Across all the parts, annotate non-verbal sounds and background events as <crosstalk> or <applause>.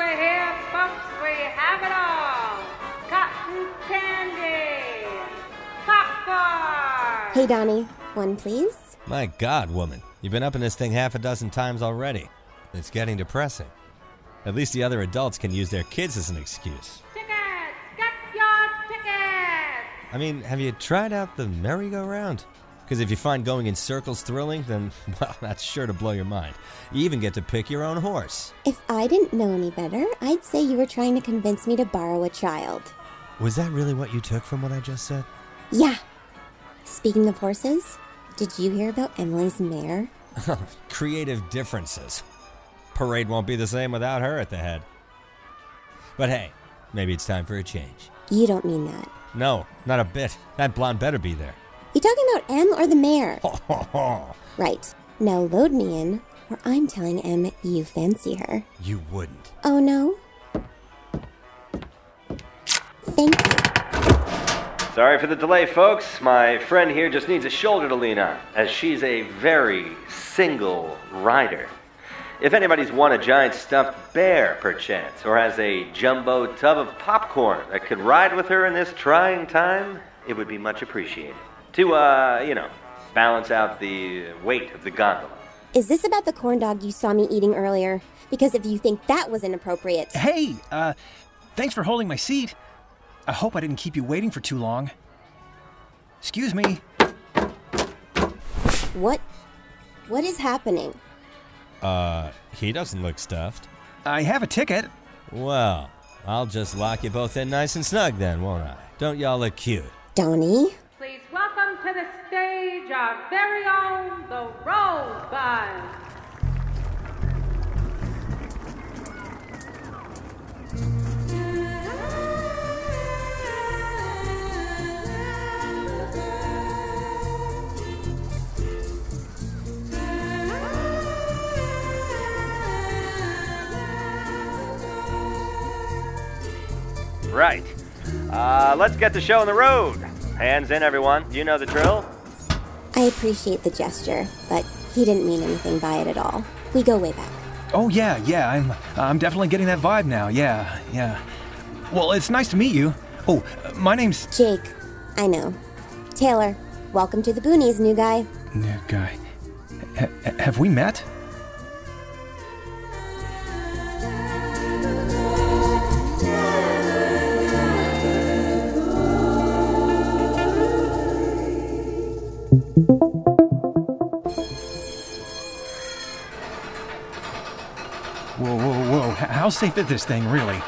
over here, folks, we have it all. Cotton candy, popcorn. Hey, Donnie, one please. My God, woman, you've been up in this thing half a dozen times already. It's getting depressing. At least the other adults can use their kids as an excuse. Tickets, get your tickets. I mean, have you tried out the merry-go-round? Because if you find going in circles thrilling, then, <laughs> well, that's sure to blow your mind. You even get to pick your own horse. If I didn't know any better, I'd say you were trying to convince me to borrow a child. Was that really what you took from what I just said? Yeah. Speaking of horses, did you hear about Emily's mare? <laughs> Creative differences. Parade won't be the same without her at the head. But hey, maybe it's time for a change. You don't mean that. No, not a bit. That blonde better be there. You talking about Em or the mare? Ho, ho, ho. Right. Now load me in, or I'm telling Em you fancy her. You wouldn't. Oh no? Thank you. Sorry for the delay, folks. My friend here just needs a shoulder to lean on, as she's a very single rider. If anybody's won a giant stuffed bear, perchance, or has a jumbo tub of popcorn that could ride with her in this trying time, it would be much appreciated. To, uh, you know, balance out the weight of the gondola. Is this about the corn dog you saw me eating earlier? Because if you think that was inappropriate. Hey, uh, thanks for holding my seat. I hope I didn't keep you waiting for too long. Excuse me. What? What is happening? Uh, he doesn't look stuffed. I have a ticket. Well, I'll just lock you both in nice and snug then, won't I? Don't y'all look cute? Donnie? Please welcome to the stage our very own, the. Right. Uh, let's get the show on the road. Hands in, everyone. You know the drill. I appreciate the gesture, but he didn't mean anything by it at all. We go way back. Oh yeah, yeah. I'm I'm definitely getting that vibe now. Yeah, yeah. Well, it's nice to meet you. Oh, my name's Jake. I know. Taylor, welcome to the boonies, new guy. New guy. Ha- have we met? How safe is this thing, really?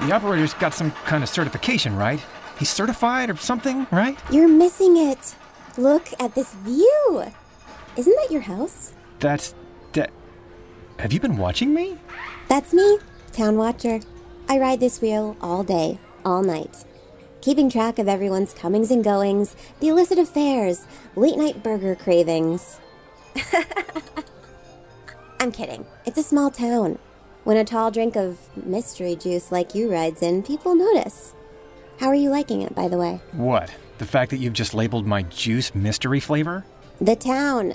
The operator's got some kind of certification, right? He's certified or something, right? You're missing it. Look at this view. Isn't that your house? That's. that. Have you been watching me? That's me, Town Watcher. I ride this wheel all day, all night. Keeping track of everyone's comings and goings, the illicit affairs, late night burger cravings. <laughs> I'm kidding. It's a small town. When a tall drink of mystery juice like you rides in, people notice. How are you liking it, by the way? What? The fact that you've just labeled my juice mystery flavor? The town.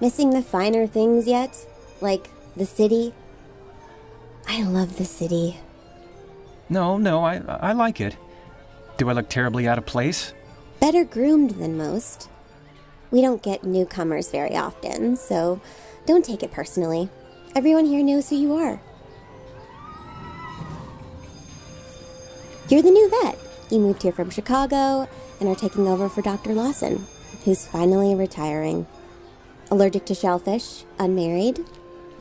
Missing the finer things yet? Like the city? I love the city. No, no, I, I like it. Do I look terribly out of place? Better groomed than most. We don't get newcomers very often, so don't take it personally. Everyone here knows who you are. You're the new vet. You moved here from Chicago and are taking over for Dr. Lawson, who's finally retiring. Allergic to shellfish, unmarried,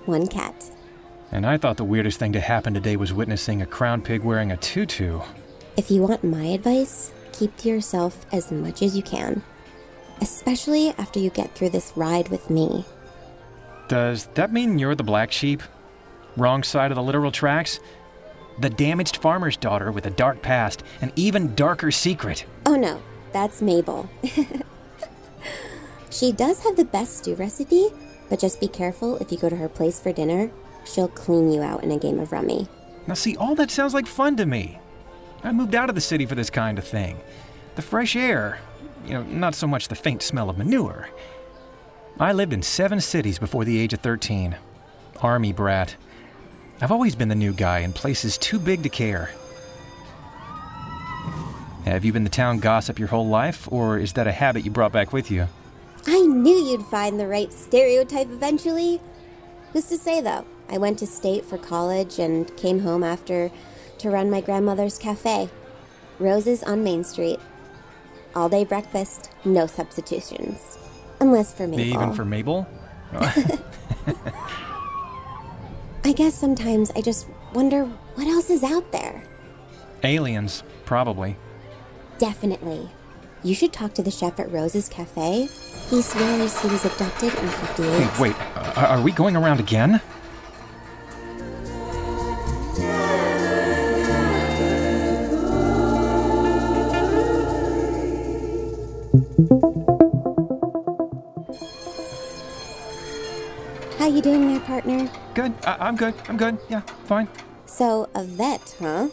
one cat. And I thought the weirdest thing to happen today was witnessing a crown pig wearing a tutu. If you want my advice, keep to yourself as much as you can, especially after you get through this ride with me. Does that mean you're the black sheep? Wrong side of the literal tracks? The damaged farmer's daughter with a dark past, an even darker secret. Oh no, that's Mabel. <laughs> she does have the best stew recipe, but just be careful if you go to her place for dinner. She'll clean you out in a game of rummy. Now, see, all that sounds like fun to me. I moved out of the city for this kind of thing. The fresh air, you know, not so much the faint smell of manure. I lived in seven cities before the age of 13. Army brat. I've always been the new guy in places too big to care. Have you been the town gossip your whole life, or is that a habit you brought back with you? I knew you'd find the right stereotype eventually. Who's to say, though? I went to state for college and came home after to run my grandmother's cafe. Roses on Main Street. All day breakfast, no substitutions. Unless for Mabel. Even for Mabel? <laughs> <laughs> I guess sometimes I just wonder what else is out there. Aliens, probably. Definitely. You should talk to the chef at Rose's Cafe. He swears he was abducted in 58. Hey, wait, uh, are we going around again? I- I'm good. I'm good. Yeah, fine. So, a vet, huh?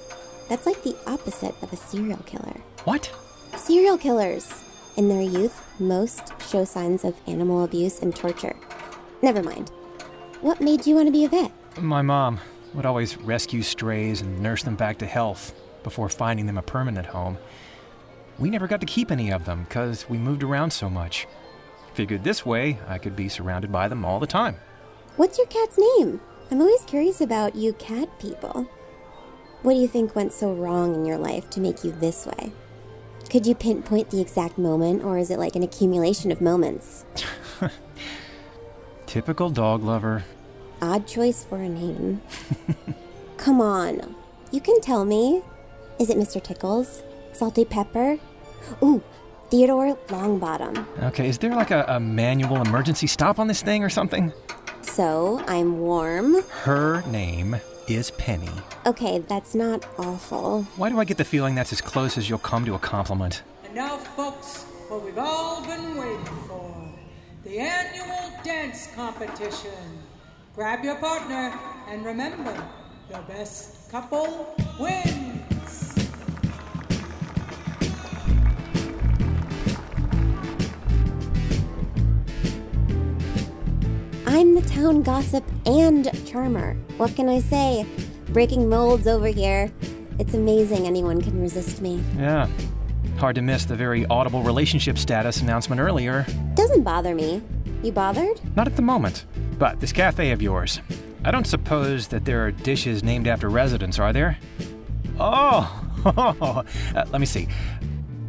That's like the opposite of a serial killer. What? Serial killers! In their youth, most show signs of animal abuse and torture. Never mind. What made you want to be a vet? My mom would always rescue strays and nurse them back to health before finding them a permanent home. We never got to keep any of them because we moved around so much. Figured this way I could be surrounded by them all the time. What's your cat's name? I'm always curious about you cat people. What do you think went so wrong in your life to make you this way? Could you pinpoint the exact moment, or is it like an accumulation of moments? <laughs> Typical dog lover. Odd choice for a name. <laughs> Come on. You can tell me. Is it Mr. Tickles? Salty Pepper? Ooh, Theodore Longbottom. Okay, is there like a, a manual emergency stop on this thing or something? So, I'm warm. Her name is Penny. Okay, that's not awful. Why do I get the feeling that's as close as you'll come to a compliment? And now, folks, what we've all been waiting for the annual dance competition. Grab your partner and remember the best couple wins. I'm the town gossip and charmer. What can I say? Breaking molds over here. It's amazing anyone can resist me. Yeah. Hard to miss the very audible relationship status announcement earlier. Doesn't bother me. You bothered? Not at the moment. But this cafe of yours. I don't suppose that there are dishes named after residents, are there? Oh, <laughs> uh, let me see.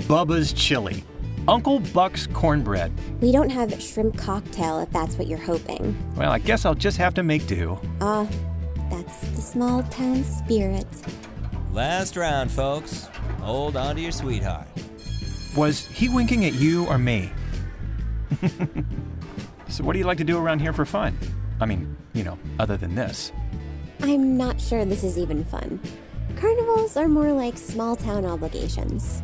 Bubba's Chili. Uncle Buck's Cornbread. We don't have shrimp cocktail if that's what you're hoping. Well, I guess I'll just have to make do. Ah, that's the small town spirit. Last round, folks. Hold on to your sweetheart. Was he winking at you or me? <laughs> so, what do you like to do around here for fun? I mean, you know, other than this. I'm not sure this is even fun. Carnivals are more like small town obligations.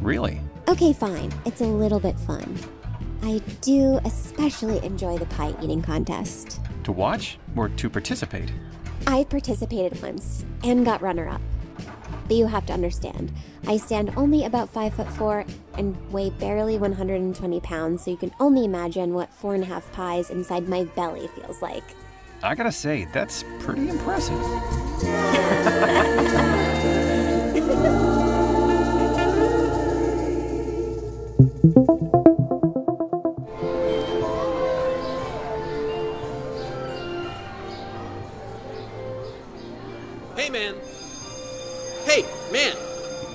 Really? Okay, fine. It's a little bit fun. I do especially enjoy the pie eating contest. To watch or to participate? I participated once and got runner up. But you have to understand, I stand only about 5 foot 4 and weigh barely 120 pounds, so you can only imagine what four and a half pies inside my belly feels like. I gotta say, that's pretty impressive. <laughs> Hey, man. Hey, man.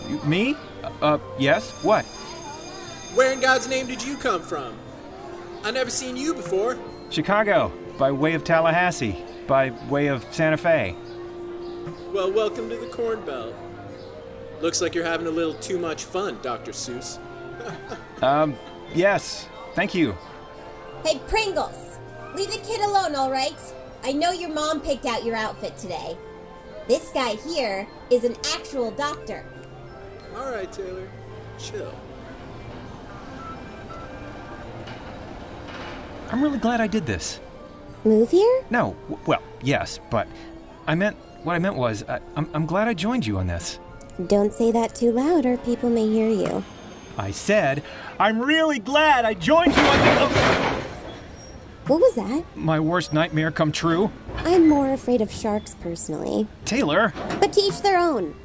You- Me? Uh, yes? What? Where in God's name did you come from? I never seen you before. Chicago, by way of Tallahassee, by way of Santa Fe. Well, welcome to the Corn Belt. Looks like you're having a little too much fun, Dr. Seuss. Um, yes. Thank you. Hey, Pringles! Leave the kid alone, all right? I know your mom picked out your outfit today. This guy here is an actual doctor. All right, Taylor. Chill. I'm really glad I did this. Move here? No, w- well, yes, but I meant, what I meant was, I, I'm, I'm glad I joined you on this. Don't say that too loud or people may hear you. I said, I'm really glad I joined you on this. What was that? My worst nightmare come true? I'm more afraid of sharks personally. Taylor! But to each their own.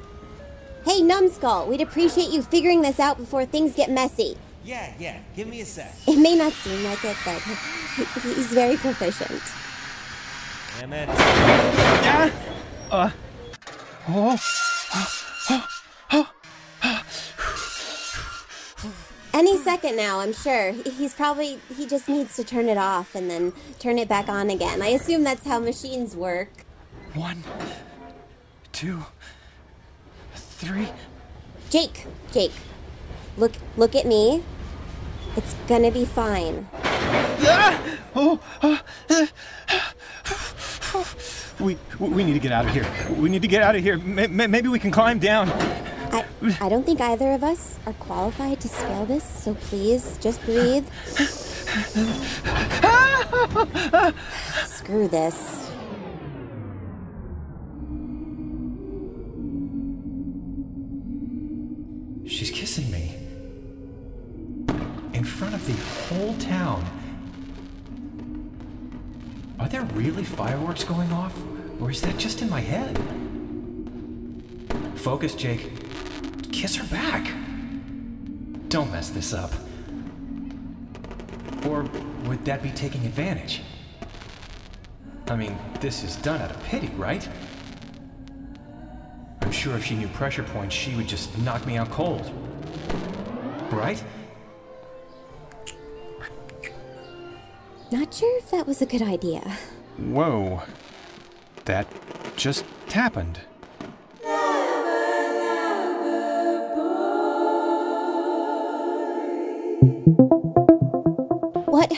Hey, Numbskull, we'd appreciate you figuring this out before things get messy. Yeah, yeah. Give me a sec. It may not seem like it, but <laughs> he's very proficient. Damn it. Uh, oh, second now, I'm sure. He's probably, he just needs to turn it off and then turn it back on again. I assume that's how machines work. one, two, three. Jake, Jake, look, look at me. It's gonna be fine. We, we need to get out of here. We need to get out of here. May- may- Maybe we can climb down. I, I don't think either of us are qualified to scale this, so please, just breathe. Screw this. She's kissing me. In front of the whole town. Are there really fireworks going off? Or is that just in my head? Focus, Jake. Kiss her back. Don't mess this up. Or would that be taking advantage? I mean, this is done out of pity, right? I'm sure if she knew pressure points, she would just knock me out cold. Right? Not sure if that was a good idea. Whoa. That just happened.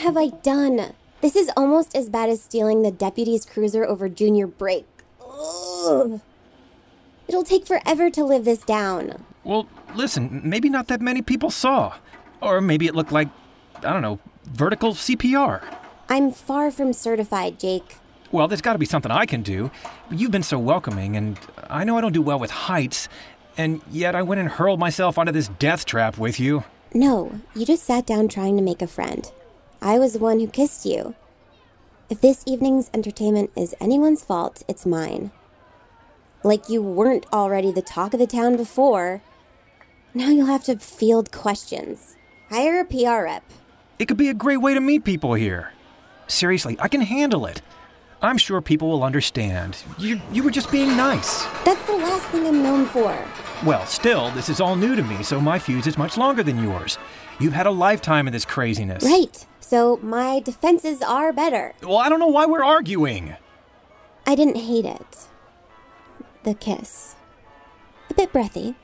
Have I done? This is almost as bad as stealing the deputy's cruiser over junior break. Ugh. It'll take forever to live this down. Well, listen, maybe not that many people saw. Or maybe it looked like, I don't know, vertical CPR. I'm far from certified, Jake. Well, there's got to be something I can do. You've been so welcoming, and I know I don't do well with heights, and yet I went and hurled myself onto this death trap with you. No, you just sat down trying to make a friend. I was the one who kissed you. If this evening's entertainment is anyone's fault, it's mine. Like you weren't already the talk of the town before. Now you'll have to field questions. Hire a PR rep. It could be a great way to meet people here. Seriously, I can handle it. I'm sure people will understand. You, you were just being nice. That's the last thing I'm known for. Well, still, this is all new to me, so my fuse is much longer than yours. You've had a lifetime of this craziness. Right. So my defenses are better. Well, I don't know why we're arguing. I didn't hate it. The kiss. A bit breathy.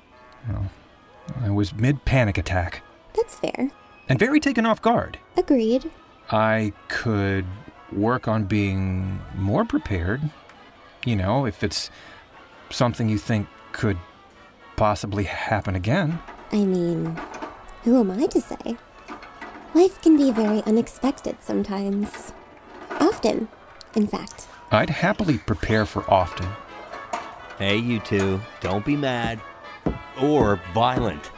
I was mid panic attack That's fair. and very taken off guard. Agreed. I could work on being more prepared. You know, if it's something you think could possibly happen again. I mean, who am I to say? Life can be very unexpected sometimes. Often, in fact. I'd happily prepare for often. Hey, you two, don't be mad. Or violent.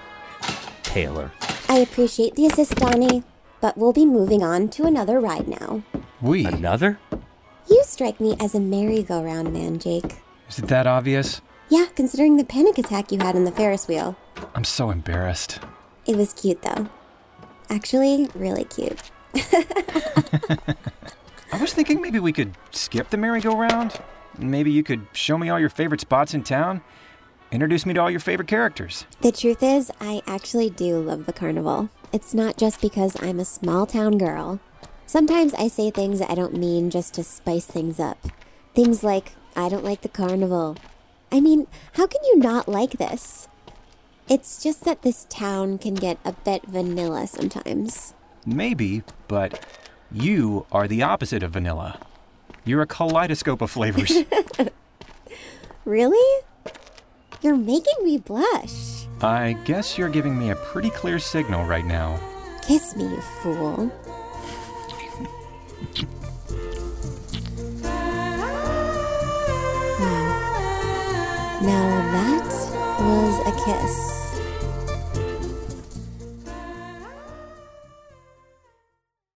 Taylor. I appreciate the assist, Donnie, but we'll be moving on to another ride now. We. Another? You strike me as a merry-go-round man, Jake. Is it that obvious? Yeah, considering the panic attack you had in the Ferris wheel. I'm so embarrassed. It was cute, though. Actually, really cute. <laughs> I was thinking maybe we could skip the merry-go-round. Maybe you could show me all your favorite spots in town. Introduce me to all your favorite characters. The truth is, I actually do love the carnival. It's not just because I'm a small town girl. Sometimes I say things I don't mean just to spice things up. Things like, I don't like the carnival. I mean, how can you not like this? It's just that this town can get a bit vanilla sometimes. Maybe, but you are the opposite of vanilla. You're a kaleidoscope of flavors. <laughs> Really? You're making me blush. I guess you're giving me a pretty clear signal right now. Kiss me, you fool. <laughs> Wow. Now that was a kiss.